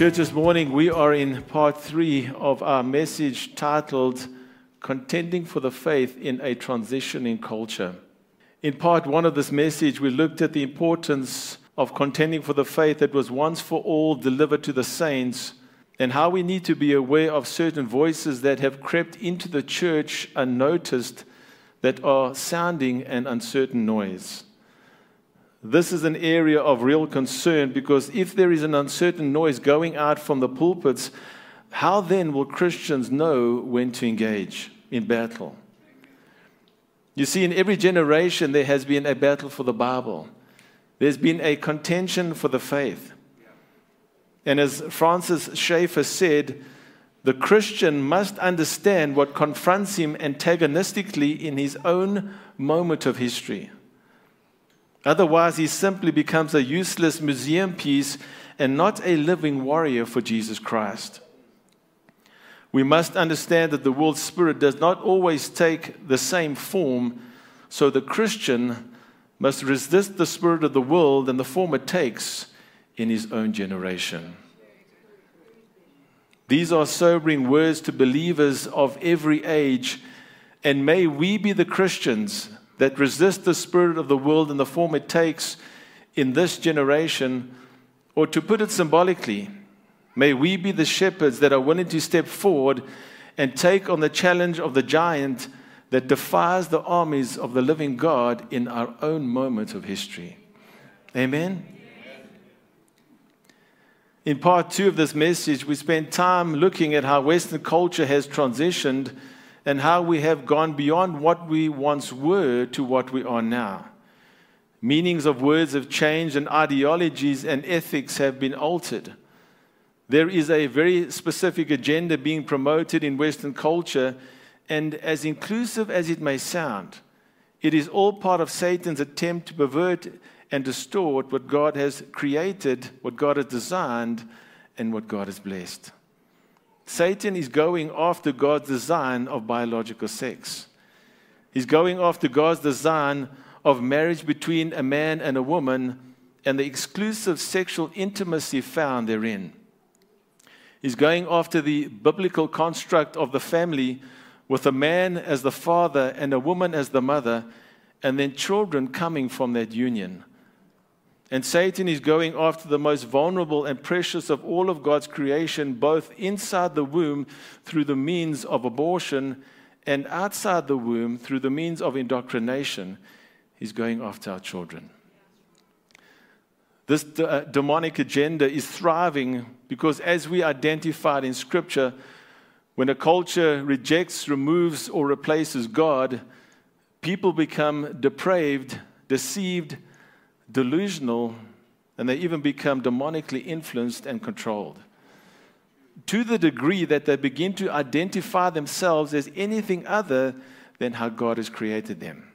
Church, this morning we are in part three of our message titled Contending for the Faith in a Transitioning Culture. In part one of this message, we looked at the importance of contending for the faith that was once for all delivered to the saints and how we need to be aware of certain voices that have crept into the church unnoticed that are sounding an uncertain noise. This is an area of real concern because if there is an uncertain noise going out from the pulpits, how then will Christians know when to engage in battle? You see, in every generation, there has been a battle for the Bible, there's been a contention for the faith. And as Francis Schaeffer said, the Christian must understand what confronts him antagonistically in his own moment of history. Otherwise, he simply becomes a useless museum piece and not a living warrior for Jesus Christ. We must understand that the world's spirit does not always take the same form, so the Christian must resist the spirit of the world and the form it takes in his own generation. These are sobering words to believers of every age, and may we be the Christians that resist the spirit of the world in the form it takes in this generation, or to put it symbolically, may we be the shepherds that are willing to step forward and take on the challenge of the giant that defies the armies of the living God in our own moment of history. Amen. In part two of this message, we spent time looking at how Western culture has transitioned and how we have gone beyond what we once were to what we are now. Meanings of words have changed, and ideologies and ethics have been altered. There is a very specific agenda being promoted in Western culture, and as inclusive as it may sound, it is all part of Satan's attempt to pervert and distort what God has created, what God has designed, and what God has blessed. Satan is going after God's design of biological sex. He's going after God's design of marriage between a man and a woman and the exclusive sexual intimacy found therein. He's going after the biblical construct of the family with a man as the father and a woman as the mother, and then children coming from that union. And Satan is going after the most vulnerable and precious of all of God's creation, both inside the womb through the means of abortion and outside the womb through the means of indoctrination. He's going after our children. This uh, demonic agenda is thriving because, as we identified in Scripture, when a culture rejects, removes, or replaces God, people become depraved, deceived, delusional, and they even become demonically influenced and controlled. To the degree that they begin to identify themselves as anything other than how God has created them.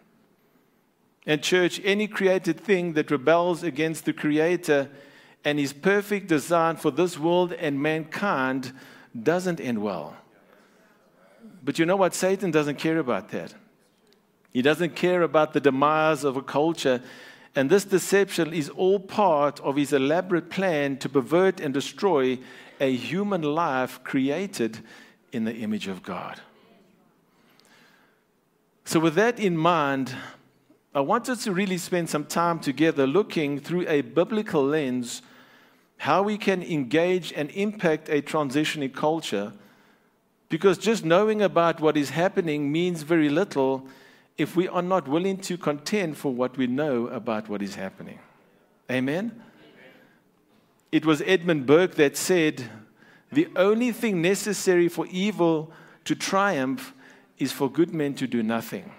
And, church, any created thing that rebels against the Creator and His perfect design for this world and mankind doesn't end well. But you know what? Satan doesn't care about that. He doesn't care about the demise of a culture and this deception is all part of his elaborate plan to pervert and destroy a human life created in the image of God. So, with that in mind, I wanted to really spend some time together looking through a biblical lens how we can engage and impact a transitioning culture. Because just knowing about what is happening means very little if we are not willing to contend for what we know about what is happening. Amen? Amen? It was Edmund Burke that said, The only thing necessary for evil to triumph is for good men to do nothing.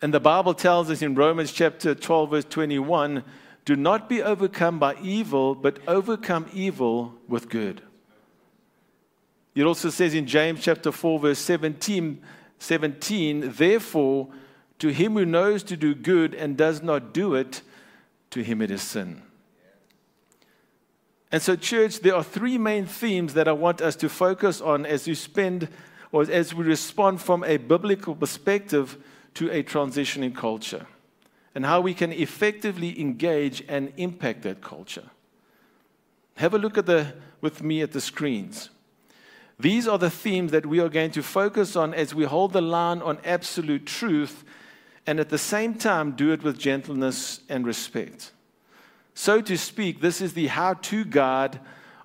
And the Bible tells us in Romans chapter 12, verse 21 do not be overcome by evil, but overcome evil with good. It also says in James chapter 4, verse 17, 17, therefore, to him who knows to do good and does not do it, to him it is sin. And so, church, there are three main themes that I want us to focus on as we spend or as we respond from a biblical perspective to a transitioning culture and how we can effectively engage and impact that culture. Have a look at the, with me at the screens. These are the themes that we are going to focus on as we hold the line on absolute truth and at the same time do it with gentleness and respect. So to speak, this is the how to guide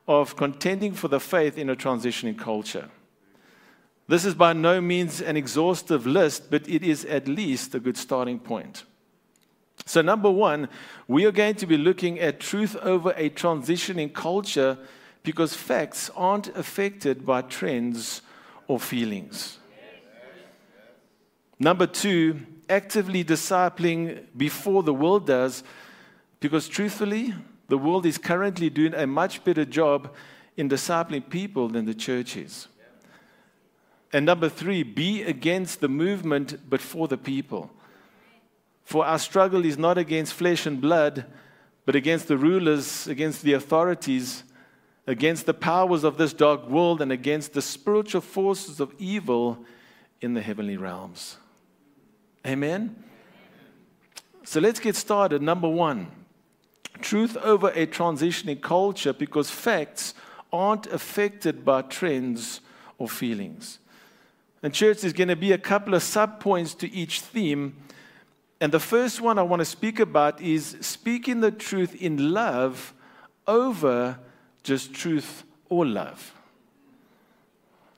of contending for the faith in a transitioning culture. This is by no means an exhaustive list, but it is at least a good starting point. So, number one, we are going to be looking at truth over a transitioning culture because facts aren't affected by trends or feelings. Number two, actively discipling before the world does, because truthfully, the world is currently doing a much better job in discipling people than the church is. And number three, be against the movement but for the people. For our struggle is not against flesh and blood, but against the rulers, against the authorities, against the powers of this dark world, and against the spiritual forces of evil in the heavenly realms. Amen? So let's get started. Number one truth over a transitioning culture because facts aren't affected by trends or feelings. And, church, there's going to be a couple of sub points to each theme. And the first one I want to speak about is speaking the truth in love over just truth or love.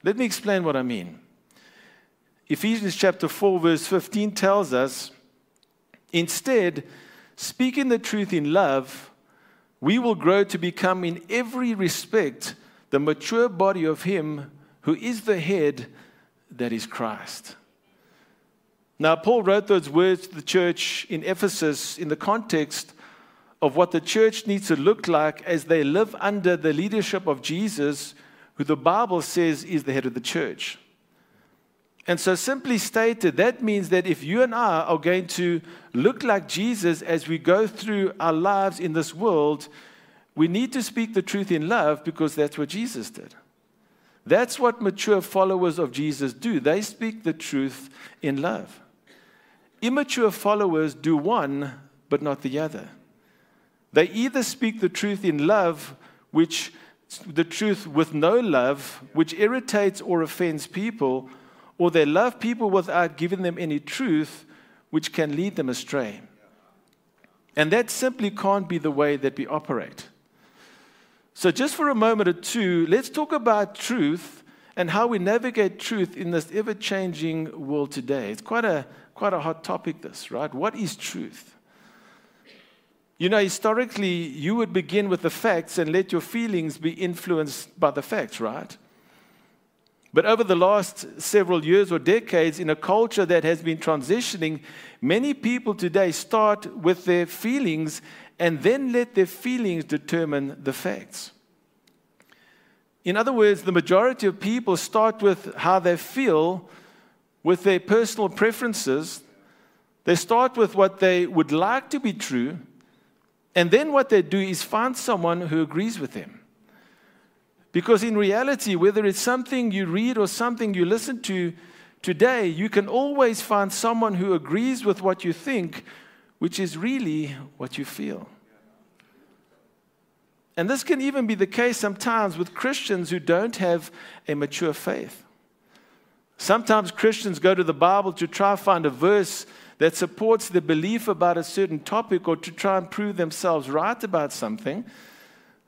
Let me explain what I mean. Ephesians chapter 4, verse 15 tells us instead, speaking the truth in love, we will grow to become in every respect the mature body of Him who is the head, that is Christ. Now, Paul wrote those words to the church in Ephesus in the context of what the church needs to look like as they live under the leadership of Jesus, who the Bible says is the head of the church. And so, simply stated, that means that if you and I are going to look like Jesus as we go through our lives in this world, we need to speak the truth in love because that's what Jesus did. That's what mature followers of Jesus do. They speak the truth in love. Immature followers do one, but not the other. They either speak the truth in love, which the truth with no love, which irritates or offends people, or they love people without giving them any truth, which can lead them astray. And that simply can't be the way that we operate. So, just for a moment or two, let's talk about truth and how we navigate truth in this ever changing world today. It's quite a, quite a hot topic, this, right? What is truth? You know, historically, you would begin with the facts and let your feelings be influenced by the facts, right? But over the last several years or decades, in a culture that has been transitioning, many people today start with their feelings and then let their feelings determine the facts. In other words, the majority of people start with how they feel, with their personal preferences. They start with what they would like to be true, and then what they do is find someone who agrees with them. Because in reality, whether it's something you read or something you listen to today, you can always find someone who agrees with what you think, which is really what you feel. And this can even be the case sometimes with Christians who don't have a mature faith. Sometimes Christians go to the Bible to try and find a verse that supports the belief about a certain topic or to try and prove themselves right about something.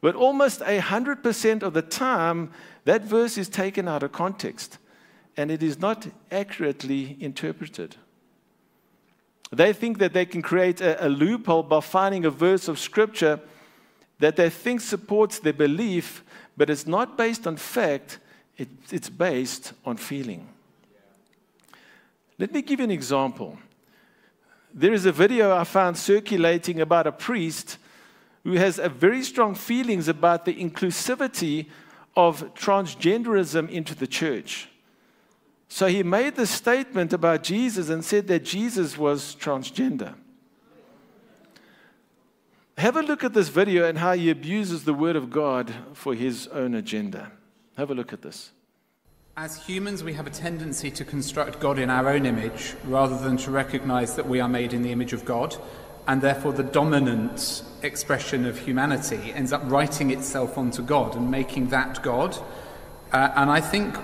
But almost 100% of the time, that verse is taken out of context and it is not accurately interpreted. They think that they can create a, a, loophole by finding a verse of scripture that they think supports their belief, but it's not based on fact, it, it's based on feeling. Let me give you an example. There is a video I found circulating about a priest who has a very strong feelings about the inclusivity of transgenderism into the church. So he made the statement about Jesus and said that Jesus was transgender. Have a look at this video and how he abuses the word of God for his own agenda. Have a look at this. As humans, we have a tendency to construct God in our own image rather than to recognize that we are made in the image of God and therefore the dominant expression of humanity ends up writing itself onto God and making that God. Uh, and I think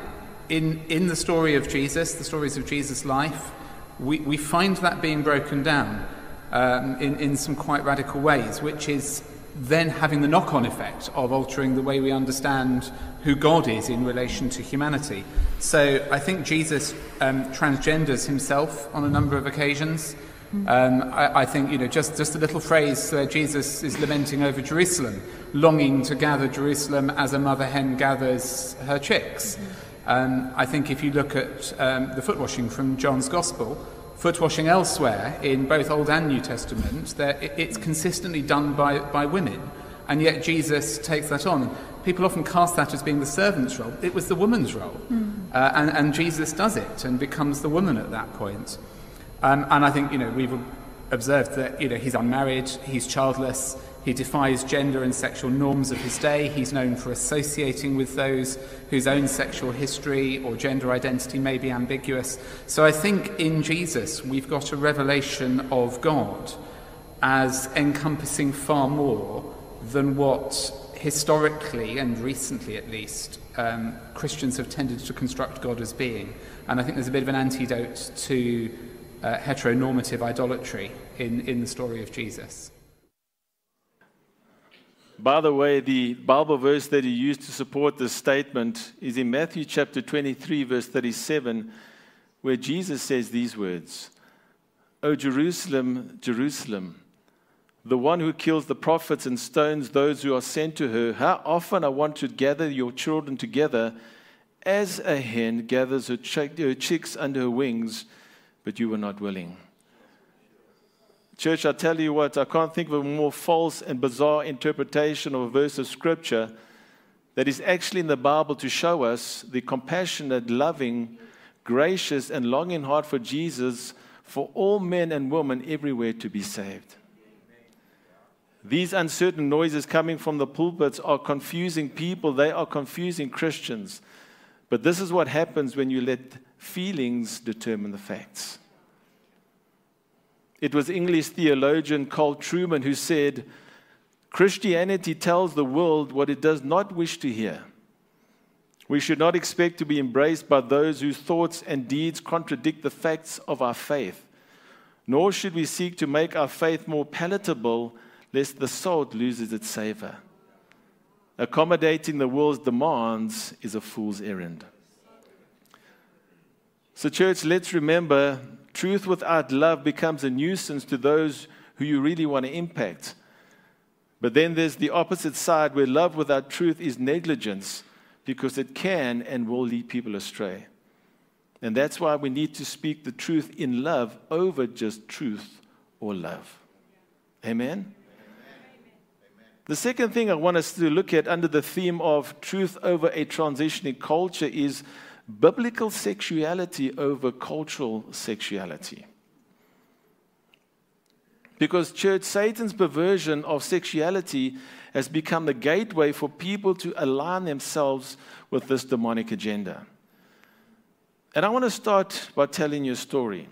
in, in the story of Jesus, the stories of Jesus' life, we, we find that being broken down um, in, in some quite radical ways, which is then having the knock on effect of altering the way we understand who God is in relation to humanity. So I think Jesus um, transgenders himself on a number of occasions. Um, I, I, think, you know, just, just a little phrase where Jesus is lamenting over Jerusalem, longing to gather Jerusalem as a mother hen gathers her chicks. Um, I think if you look at um, the foot washing from John's Gospel, foot washing elsewhere in both Old and New Testament, it's consistently done by, by women. And yet Jesus takes that on. People often cast that as being the servant's role. It was the woman's role. Mm. Uh, and, and Jesus does it and becomes the woman at that point. Um, and I think, you know, we've observed that, you know, he's unmarried, he's childless, he defies gender and sexual norms of his day. He's known for associating with those whose own sexual history or gender identity may be ambiguous. So I think in Jesus we've got a revelation of God as encompassing far more than what historically and recently at least um, Christians have tended to construct God as being. And I think there's a bit of an antidote to uh, heteronormative idolatry in, in the story of Jesus. By the way, the Bible verse that he used to support this statement is in Matthew chapter 23, verse 37, where Jesus says these words O Jerusalem, Jerusalem, the one who kills the prophets and stones those who are sent to her, how often I want to gather your children together as a hen gathers her, her chicks under her wings, but you were not willing. Church, I tell you what, I can't think of a more false and bizarre interpretation of a verse of Scripture that is actually in the Bible to show us the compassionate, loving, gracious, and longing heart for Jesus for all men and women everywhere to be saved. These uncertain noises coming from the pulpits are confusing people, they are confusing Christians. But this is what happens when you let feelings determine the facts. It was English theologian Carl Trueman who said, Christianity tells the world what it does not wish to hear. We should not expect to be embraced by those whose thoughts and deeds contradict the facts of our faith, nor should we seek to make our faith more palatable, lest the salt loses its savor. Accommodating the world's demands is a fool's errand. So, church, let's remember Truth without love becomes a nuisance to those who you really want to impact. But then there's the opposite side where love without truth is negligence because it can and will lead people astray. And that's why we need to speak the truth in love over just truth or love. Amen? The second thing I want us to look at under the theme of truth over a transitioning culture is biblical sexuality over cultural sexuality. Because, church, Satan's perversion of sexuality has become the gateway for people to align themselves with this demonic agenda. And I want to start by telling you a story.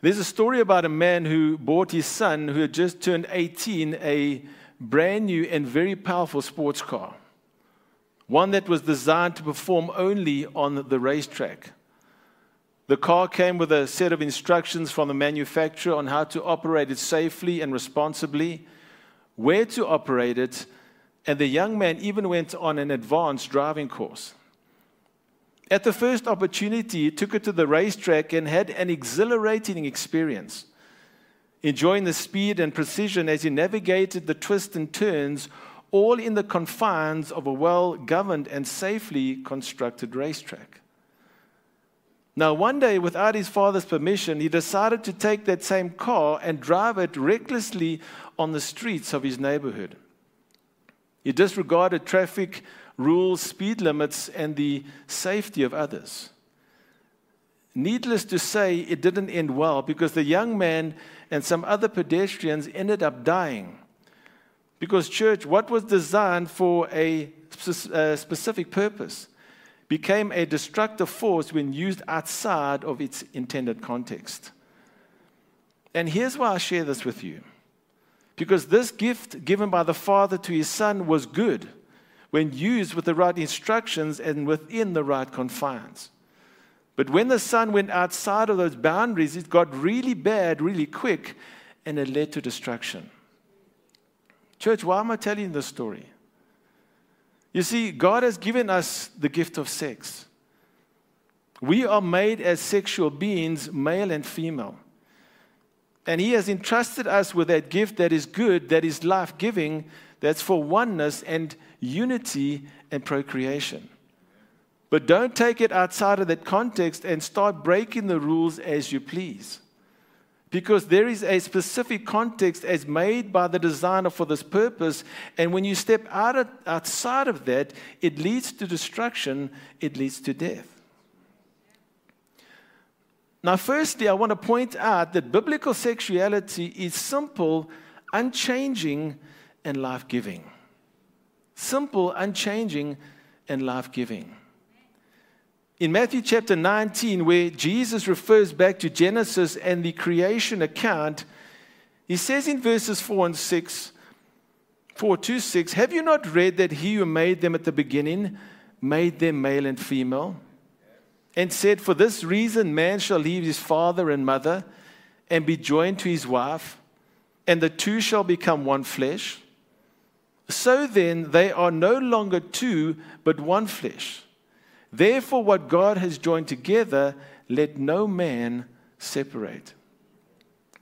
There's a story about a man who bought his son, who had just turned 18, a brand new and very powerful sports car one that was designed to perform only on the racetrack. The car came with a set of instructions from the manufacturer on how to operate it safely and responsibly, where to operate it, and the young man even went on an advanced driving course. At the first opportunity, he took it to the racetrack and had an exhilarating experience, enjoying the speed and precision as he navigated the twists and turns all in the confines of a well governed and safely constructed racetrack. Now, one day, without his father's permission, he decided to take that same car and drive it recklessly on the streets of his neighborhood. He disregarded traffic rules, speed limits, and the safety of others. Needless to say, it didn't end well because the young man and some other pedestrians ended up dying. Because, church, what was designed for a uh, specific purpose became a destructive force when used outside of its intended context. And here's why I share this with you. Because this gift given by the Father to his Son was good when used with the right instructions and within the right confines. But when the Son went outside of those boundaries, it got really bad really quick and it led to destruction. Church, why am I telling this story? You see, God has given us the gift of sex. We are made as sexual beings, male and female. And He has entrusted us with that gift that is good, that is life giving, that's for oneness and unity and procreation. But don't take it outside of that context and start breaking the rules as you please. Because there is a specific context as made by the designer for this purpose. And when you step out of, outside of that, it leads to destruction, it leads to death. Now, firstly, I want to point out that biblical sexuality is simple, unchanging, and life giving. Simple, unchanging, and life giving. In Matthew chapter 19, where Jesus refers back to Genesis and the creation account, he says in verses 4 and 6, 4 to 6, Have you not read that he who made them at the beginning made them male and female? and said, For this reason, man shall leave his father and mother and be joined to his wife, and the two shall become one flesh. So then, they are no longer two, but one flesh. Therefore, what God has joined together, let no man separate.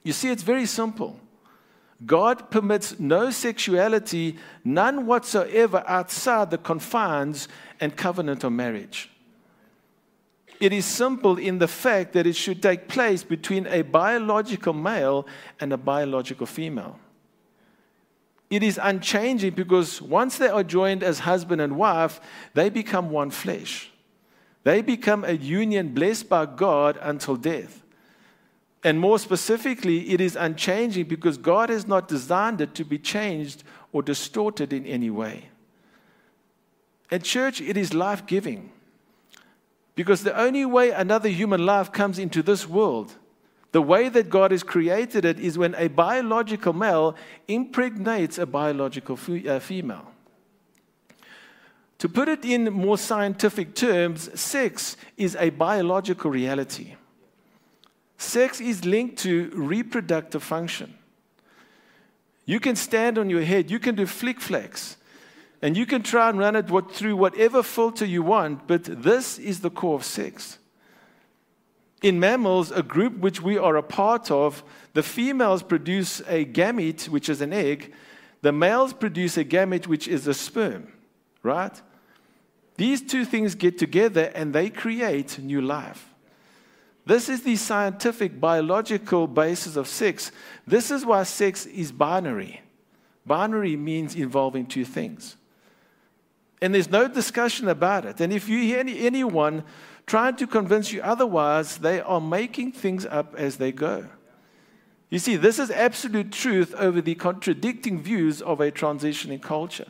You see, it's very simple. God permits no sexuality, none whatsoever, outside the confines and covenant of marriage. It is simple in the fact that it should take place between a biological male and a biological female. It is unchanging because once they are joined as husband and wife, they become one flesh. They become a union blessed by God until death. And more specifically, it is unchanging because God has not designed it to be changed or distorted in any way. At church, it is life giving. Because the only way another human life comes into this world, the way that God has created it, is when a biological male impregnates a biological uh, female. To put it in more scientific terms, sex is a biological reality. Sex is linked to reproductive function. You can stand on your head, you can do flick flags, and you can try and run it what, through whatever filter you want, but this is the core of sex. In mammals, a group which we are a part of, the females produce a gamete, which is an egg. The males produce a gamete, which is a sperm, right? These two things get together and they create new life. This is the scientific, biological basis of sex. This is why sex is binary. Binary means involving two things. And there's no discussion about it. And if you hear any, anyone trying to convince you otherwise, they are making things up as they go. You see, this is absolute truth over the contradicting views of a transitioning culture.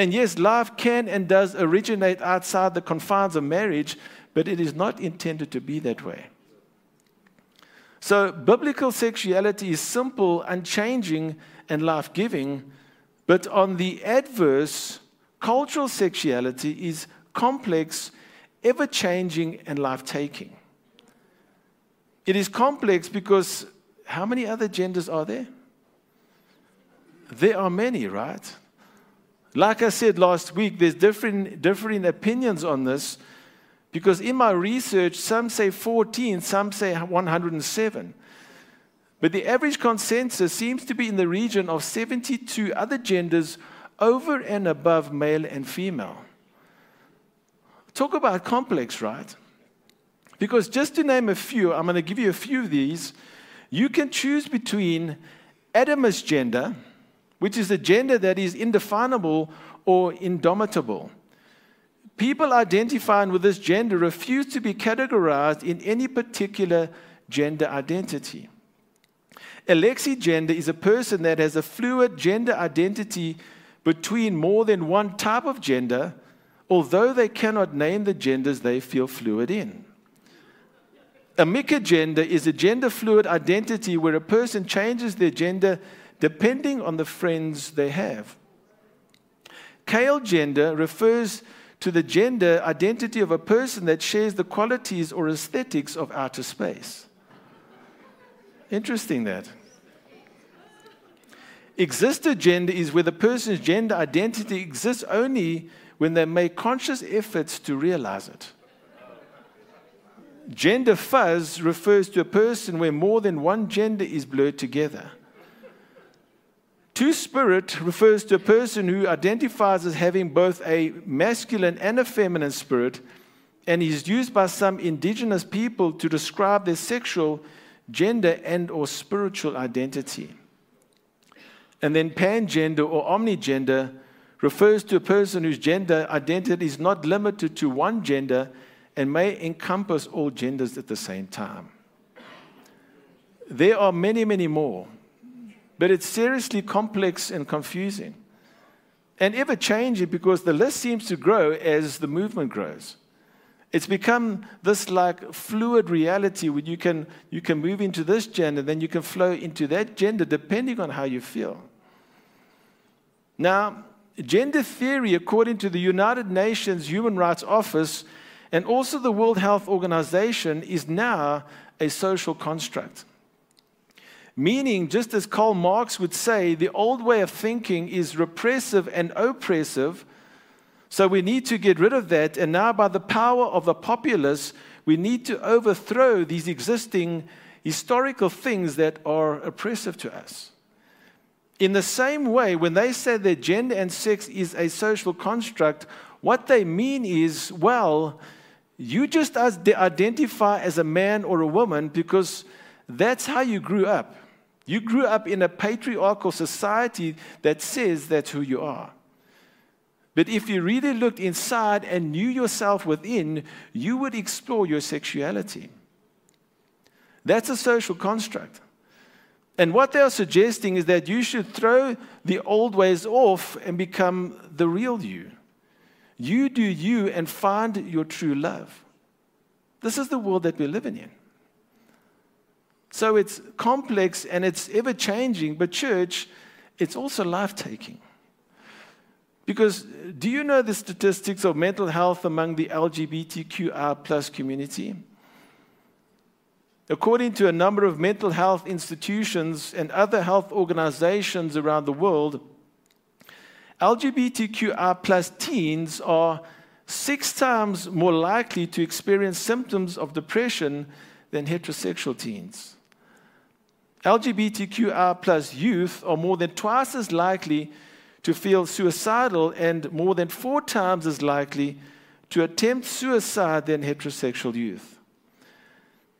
And yes, love can and does originate outside the confines of marriage, but it is not intended to be that way. So, biblical sexuality is simple, unchanging, and life giving but on the adverse, cultural sexuality is complex, ever changing, and life taking. It is complex because how many other genders are there? There are many, right? Like I said last week, there's different, differing opinions on this because in my research, some say 14, some say 107. But the average consensus seems to be in the region of 72 other genders over and above male and female. Talk about complex, right? Because just to name a few, I'm going to give you a few of these. You can choose between Adamas gender, which is a gender that is indefinable or indomitable. People identifying with this gender refuse to be categorized in any particular gender identity. Alexigender is a person that has a fluid gender identity between more than one type of gender, although they cannot name the genders they feel fluid in. Amicagender is a gender fluid identity where a person changes their gender depending on the friends they have. Cael gender refers to the gender identity of a person that shares the qualities or aesthetics of outer space. Interesting that. Exister gender is where the person's gender identity exists only when they make conscious efforts to realize it. Gender fuzz refers to a person where more than one gender is blurred together. Two spirit refers to a person who identifies as having both a masculine and a feminine spirit and is used by some indigenous people to describe their sexual, gender, and or spiritual identity. And then pangender or omnigender refers to a person whose gender identity is not limited to one gender and may encompass all genders at the same time. There are many, many more. But it's seriously complex and confusing and ever changing because the list seems to grow as the movement grows. It's become this like fluid reality where you can, you can move into this gender, then you can flow into that gender depending on how you feel. Now, gender theory, according to the United Nations Human Rights Office and also the World Health Organization, is now a social construct. Meaning, just as Karl Marx would say, the old way of thinking is repressive and oppressive. So we need to get rid of that. And now, by the power of the populace, we need to overthrow these existing historical things that are oppressive to us. In the same way, when they say that gender and sex is a social construct, what they mean is, well, you just identify as a man or a woman because that's how you grew up. You grew up in a patriarchal society that says that's who you are. But if you really looked inside and knew yourself within, you would explore your sexuality. That's a social construct. And what they are suggesting is that you should throw the old ways off and become the real you. You do you and find your true love. This is the world that we're living in. So it's complex and it's ever changing, but church, it's also life taking. Because do you know the statistics of mental health among the LGBTQI plus community? According to a number of mental health institutions and other health organizations around the world, LGBTQI plus teens are six times more likely to experience symptoms of depression than heterosexual teens. LGBTQI plus youth are more than twice as likely to feel suicidal and more than four times as likely to attempt suicide than heterosexual youth.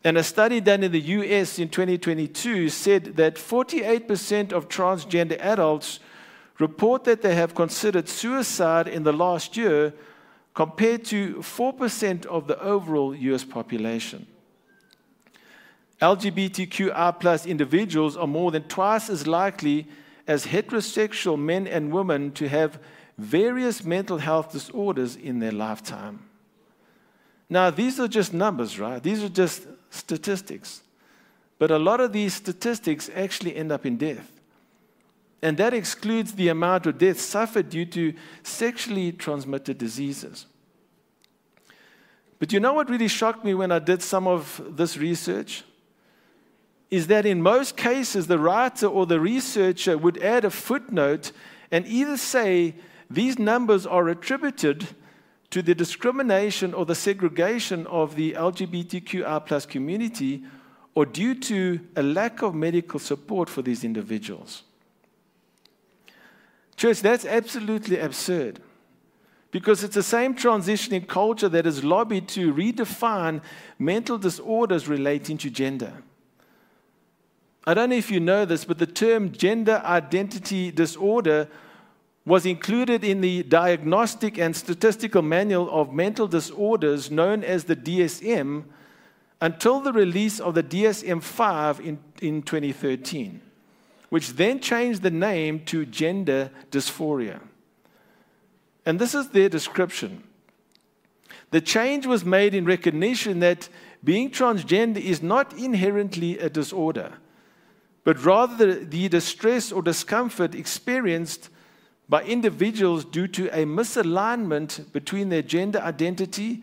And a study done in the US in 2022 said that 48% of transgender adults report that they have considered suicide in the last year compared to 4% of the overall US population. LGBTQI plus individuals are more than twice as likely as heterosexual men and women to have various mental health disorders in their lifetime. Now, these are just numbers, right? These are just statistics. But a lot of these statistics actually end up in death. And that excludes the amount of deaths suffered due to sexually transmitted diseases. But you know what really shocked me when I did some of this research? Is that in most cases, the writer or the researcher would add a footnote and either say these numbers are attributed to the discrimination or the segregation of the LGBTQI community or due to a lack of medical support for these individuals. Church, that's absolutely absurd because it's the same transitioning culture that has lobbied to redefine mental disorders relating to gender. I don't know if you know this, but the term gender identity disorder was included in the Diagnostic and Statistical Manual of Mental Disorders, known as the DSM, until the release of the DSM 5 in, in 2013, which then changed the name to gender dysphoria. And this is their description. The change was made in recognition that being transgender is not inherently a disorder, but rather the distress or discomfort experienced by individuals due to a misalignment between their gender identity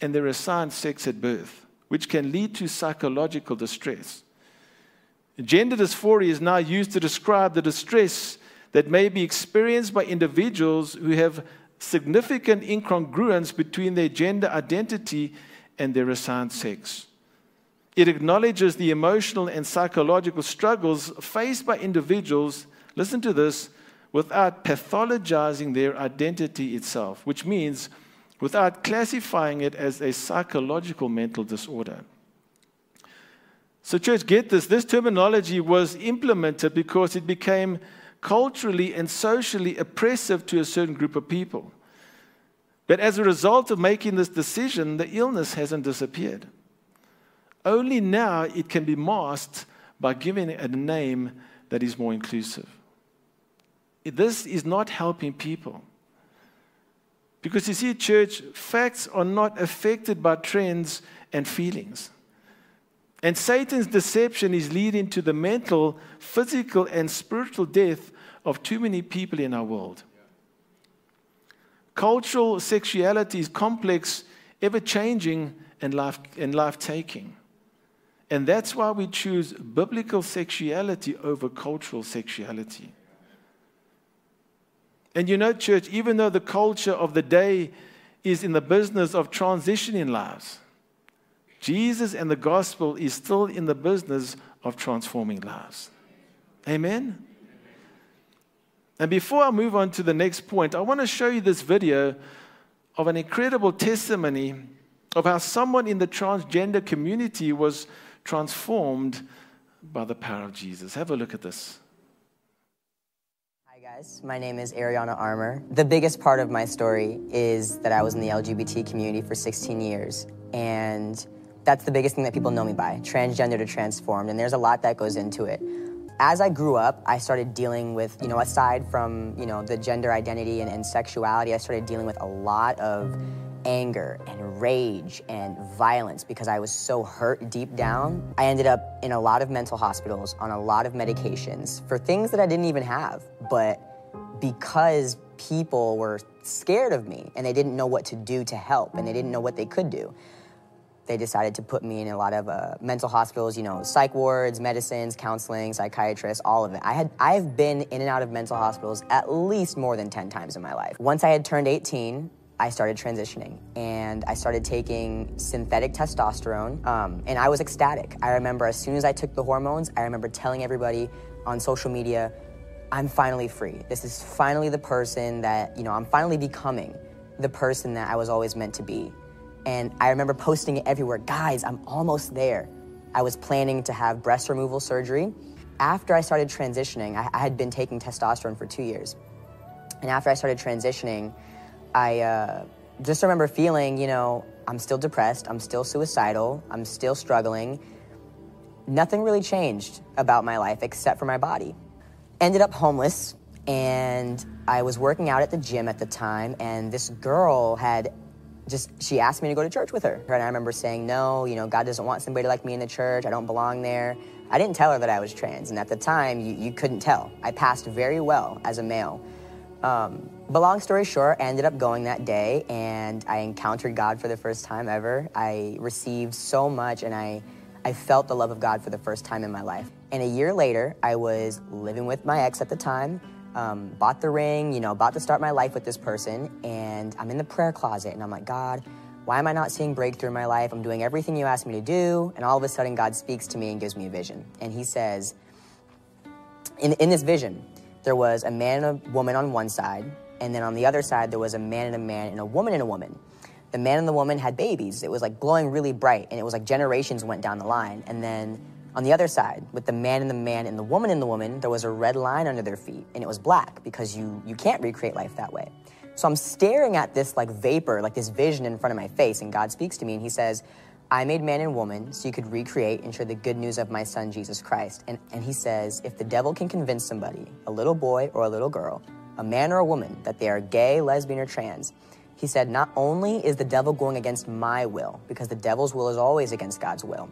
and their assigned sex at birth, which can lead to psychological distress. Gender dysphoria is now used to describe the distress that may be experienced by individuals who have significant incongruence between their gender identity and their assigned sex. It acknowledges the emotional and psychological struggles faced by individuals, listen to this, without pathologizing their identity itself, which means without classifying it as a psychological mental disorder. So, church, get this this terminology was implemented because it became culturally and socially oppressive to a certain group of people. But as a result of making this decision, the illness hasn't disappeared. Only now it can be masked by giving it a name that is more inclusive. This is not helping people. Because you see, church, facts are not affected by trends and feelings. And Satan's deception is leading to the mental, physical, and spiritual death of too many people in our world. Cultural sexuality is complex, ever changing, and life, and life taking. And that's why we choose biblical sexuality over cultural sexuality. And you know, church, even though the culture of the day is in the business of transitioning lives, Jesus and the gospel is still in the business of transforming lives. Amen? And before I move on to the next point, I want to show you this video of an incredible testimony of how someone in the transgender community was transformed by the power of Jesus. Have a look at this. Hi, guys. My name is Ariana Armour. The biggest part of my story is that I was in the LGBT community for 16 years. And that's the biggest thing that people know me by transgender to transformed. And there's a lot that goes into it. As I grew up, I started dealing with, you know, aside from, you know, the gender identity and, and sexuality, I started dealing with a lot of anger and rage and violence because I was so hurt deep down. I ended up in a lot of mental hospitals on a lot of medications for things that I didn't even have. But because people were scared of me and they didn't know what to do to help and they didn't know what they could do they decided to put me in a lot of uh, mental hospitals, you know, psych wards, medicines, counseling, psychiatrists, all of it. I had I've been in and out of mental hospitals at least more than 10 times in my life. Once I had turned 18, I started transitioning and I started taking synthetic testosterone um, and I was ecstatic. I remember as soon as I took the hormones, I remember telling everybody on social media, I'm finally free. This is finally the person that, you know, I'm finally becoming the person that I was always meant to be. And I remember posting it everywhere guys, I'm almost there. I was planning to have breast removal surgery. After I started transitioning, I, I had been taking testosterone for two years. And after I started transitioning, I uh, just remember feeling, you know, I'm still depressed, I'm still suicidal, I'm still struggling. Nothing really changed about my life except for my body. Ended up homeless, and I was working out at the gym at the time, and this girl had just she asked me to go to church with her. And I remember saying, no, you know, God doesn't want somebody like me in the church. I don't belong there. I didn't tell her that I was trans, and at the time, you, you couldn't tell. I passed very well as a male. Um, but long story short, I ended up going that day, and I encountered God for the first time ever. I received so much, and I, I felt the love of God for the first time in my life. And a year later, I was living with my ex at the time, um, bought the ring, you know, about to start my life with this person, and I'm in the prayer closet, and I'm like, God, why am I not seeing breakthrough in my life? I'm doing everything you asked me to do, and all of a sudden, God speaks to me and gives me a vision. And He says, in, in this vision, there was a man and a woman on one side, and then on the other side, there was a man and a man and a woman and a woman. The man and the woman had babies. It was like glowing really bright, and it was like generations went down the line. And then on the other side, with the man and the man and the woman and the woman, there was a red line under their feet, and it was black because you, you can't recreate life that way. So I'm staring at this like vapor, like this vision in front of my face, and God speaks to me and He says, I made man and woman so you could recreate and share the good news of my son, Jesus Christ. And, and He says, if the devil can convince somebody, a little boy or a little girl, a man or a woman, that they are gay, lesbian, or trans, He said, Not only is the devil going against my will, because the devil's will is always against God's will,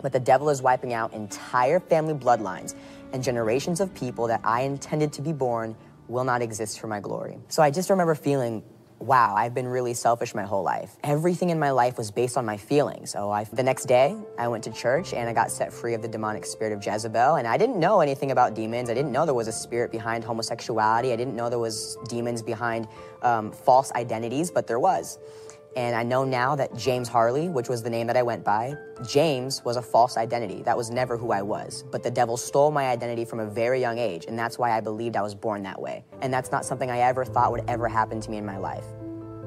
but the devil is wiping out entire family bloodlines and generations of people that I intended to be born will not exist for my glory. So I just remember feeling wow, I've been really selfish my whole life. Everything in my life was based on my feelings. So I, the next day, I went to church and I got set free of the demonic spirit of Jezebel. And I didn't know anything about demons. I didn't know there was a spirit behind homosexuality. I didn't know there was demons behind um, false identities, but there was. And I know now that James Harley, which was the name that I went by, James was a false identity. That was never who I was. But the devil stole my identity from a very young age, and that's why I believed I was born that way. And that's not something I ever thought would ever happen to me in my life.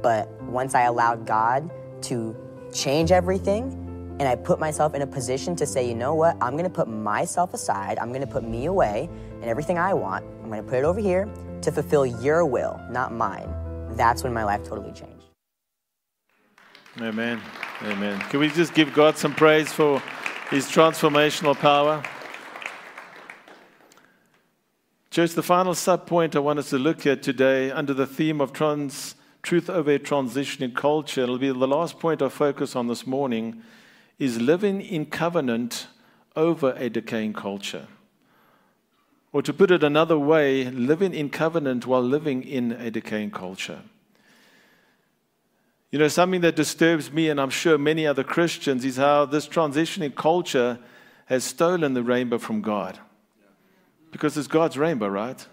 But once I allowed God to change everything, and I put myself in a position to say, you know what, I'm gonna put myself aside, I'm gonna put me away, and everything I want, I'm gonna put it over here to fulfill your will, not mine. That's when my life totally changed. Amen. Amen. Can we just give God some praise for his transformational power? Church, the final sub point I want us to look at today under the theme of trans, truth over transitioning culture, it'll be the last point I focus on this morning, is living in covenant over a decaying culture. Or to put it another way, living in covenant while living in a decaying culture. You know, something that disturbs me, and I'm sure many other Christians, is how this transitioning culture has stolen the rainbow from God. Because it's God's rainbow, right?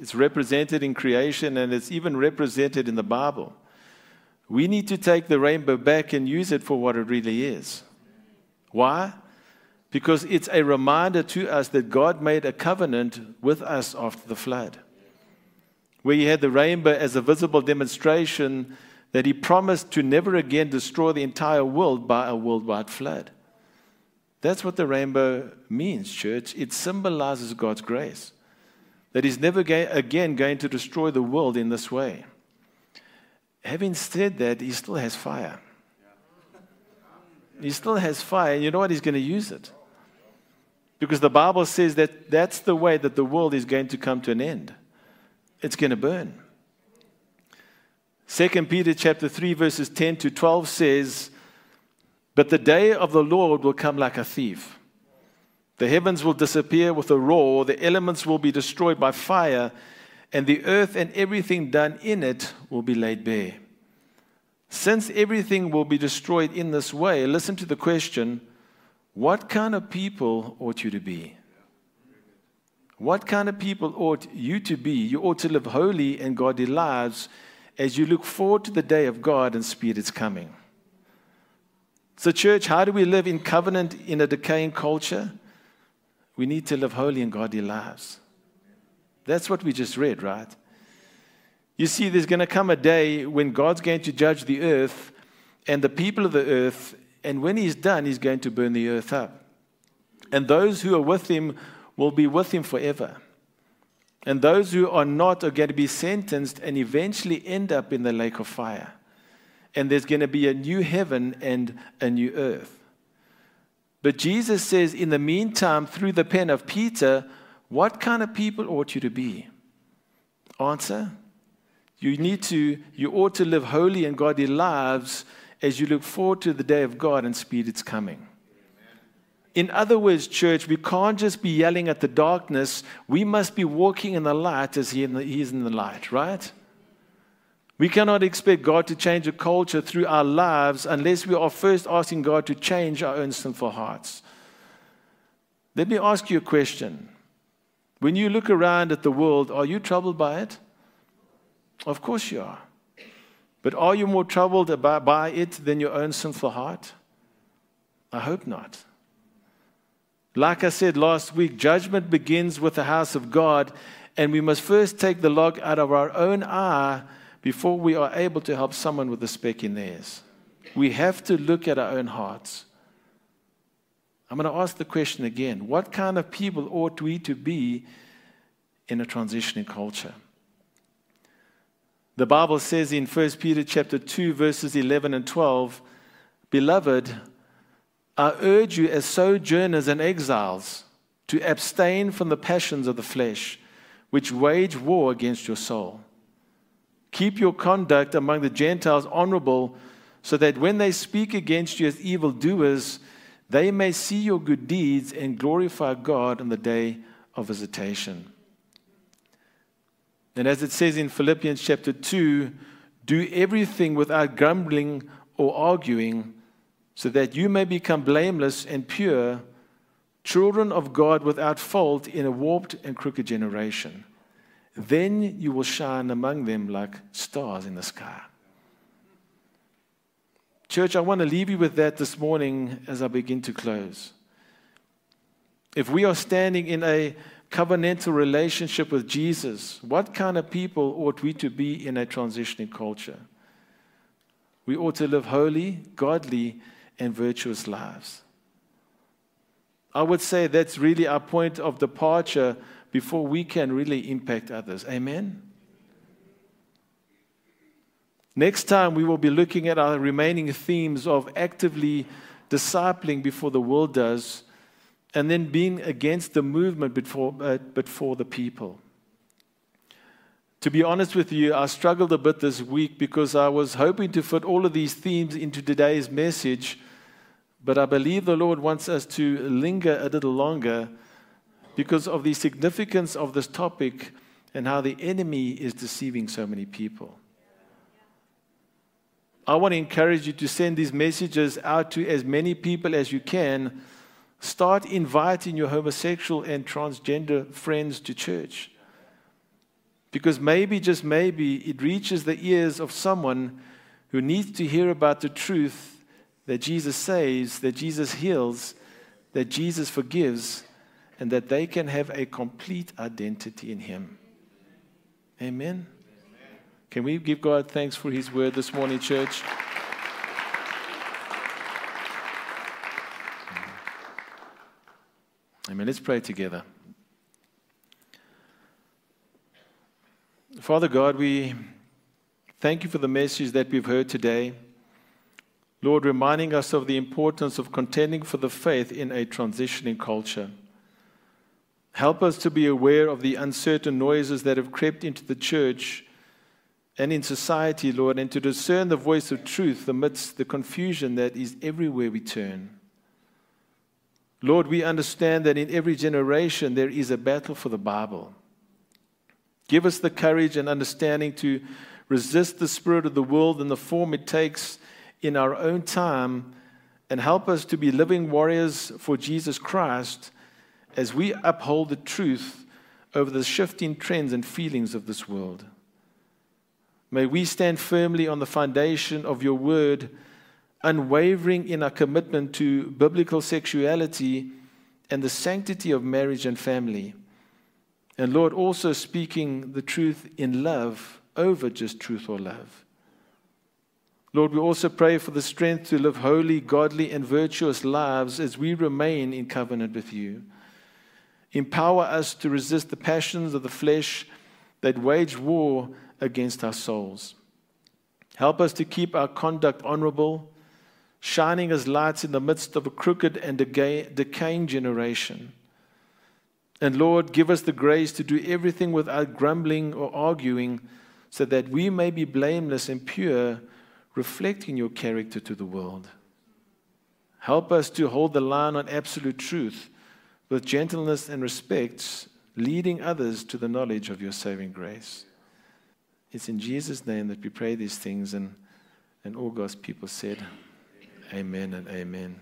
It's represented in creation and it's even represented in the Bible. We need to take the rainbow back and use it for what it really is. Why? Because it's a reminder to us that God made a covenant with us after the flood, where He had the rainbow as a visible demonstration that he promised to never again destroy the entire world by a worldwide flood. That's what the rainbow means, church. It symbolizes God's grace, that he's never again going to destroy the world in this way. Having said that, he still has fire. He still has fire, and you know what? He's going to use it. Because the Bible says that that's the way that the world is going to come to an end. It's going to burn. 2 Peter chapter 3 verses 10 to 12 says, "But the day of the Lord will come like a thief. The heavens will disappear with a roar, the elements will be destroyed by fire, and the earth and everything done in it will be laid bare." Since everything will be destroyed in this way, listen to the question, what kind of people ought you to be? What kind of people ought you to be? You ought to live holy and godly lives as you look forward to the day of God and Spirit's coming. So, church, how do we live in covenant in a decaying culture? We need to live holy and godly lives. That's what we just read, right? You see, there's going to come a day when God's going to judge the earth and the people of the earth, and when He's done, He's going to burn the earth up. And those who are with Him will be with Him forever. And those who are not are going to be sentenced and eventually end up in the lake of fire. And there's going to be a new heaven and a new earth. But Jesus says, in the meantime, through the pen of Peter, what kind of people ought you to be? Answer you need to, you ought to live holy and godly lives as you look forward to the day of God and speed its coming. In other words, church, we can't just be yelling at the darkness. We must be walking in the light as He is in the light, right? We cannot expect God to change a culture through our lives unless we are first asking God to change our own sinful hearts. Let me ask you a question. When you look around at the world, are you troubled by it? Of course you are. But are you more troubled by it than your own sinful heart? I hope not. Like I said last week, judgment begins with the house of God, and we must first take the log out of our own eye before we are able to help someone with a speck in theirs. We have to look at our own hearts. I'm going to ask the question again what kind of people ought we to be in a transitioning culture? The Bible says in 1 Peter chapter 2 verses 11 and 12, beloved, I urge you, as sojourners and exiles, to abstain from the passions of the flesh, which wage war against your soul. Keep your conduct among the Gentiles honorable, so that when they speak against you as evildoers, they may see your good deeds and glorify God on the day of visitation. And as it says in Philippians chapter 2, do everything without grumbling or arguing, so that you may become blameless and pure, children of God without fault in a warped and crooked generation. Then you will shine among them like stars in the sky. Church, I want to leave you with that this morning as I begin to close. If we are standing in a covenantal relationship with Jesus, what kind of people ought we to be in a transitioning culture? We ought to live holy, godly, and virtuous lives. I would say that's really our point of departure before we can really impact others. Amen? Next time, we will be looking at our remaining themes of actively discipling before the world does, and then being against the movement before, uh, but for the people. To be honest with you, I struggled a bit this week because I was hoping to fit all of these themes into today's message, but I believe the Lord wants us to linger a little longer because of the significance of this topic and how the enemy is deceiving so many people. I want to encourage you to send these messages out to as many people as you can. Start inviting your homosexual and transgender friends to church. Because maybe, just maybe, it reaches the ears of someone who needs to hear about the truth that Jesus saves, that Jesus heals, that Jesus forgives, and that they can have a complete identity in Him. Amen. Can we give God thanks for His word this morning, church? Amen. Let's pray together. Father God, we thank you for the message that we've heard today. Lord, reminding us of the importance of contending for the faith in a transitioning culture. Help us to be aware of the uncertain noises that have crept into the church and in society, Lord, and to discern the voice of truth amidst the confusion that is everywhere we turn. Lord, we understand that in every generation there is a battle for the Bible. Give us the courage and understanding to resist the spirit of the world in the form it takes in our own time and help us to be living warriors for Jesus Christ as we uphold the truth over the shifting trends and feelings of this world. May we stand firmly on the foundation of your word, unwavering in our commitment to biblical sexuality and the sanctity of marriage and family. And Lord, also speaking the truth in love over just truth or love. Lord, we also pray for the strength to live holy, godly, and virtuous lives as we remain in covenant with you. Empower us to resist the passions of the flesh that wage war against our souls. Help us to keep our conduct honorable, shining as lights in the midst of a crooked and decaying generation. And Lord, give us the grace to do everything without grumbling or arguing, so that we may be blameless and pure, reflecting your character to the world. Help us to hold the line on absolute truth with gentleness and respect, leading others to the knowledge of your saving grace. It's in Jesus' name that we pray these things, and, and all God's people said, Amen and amen.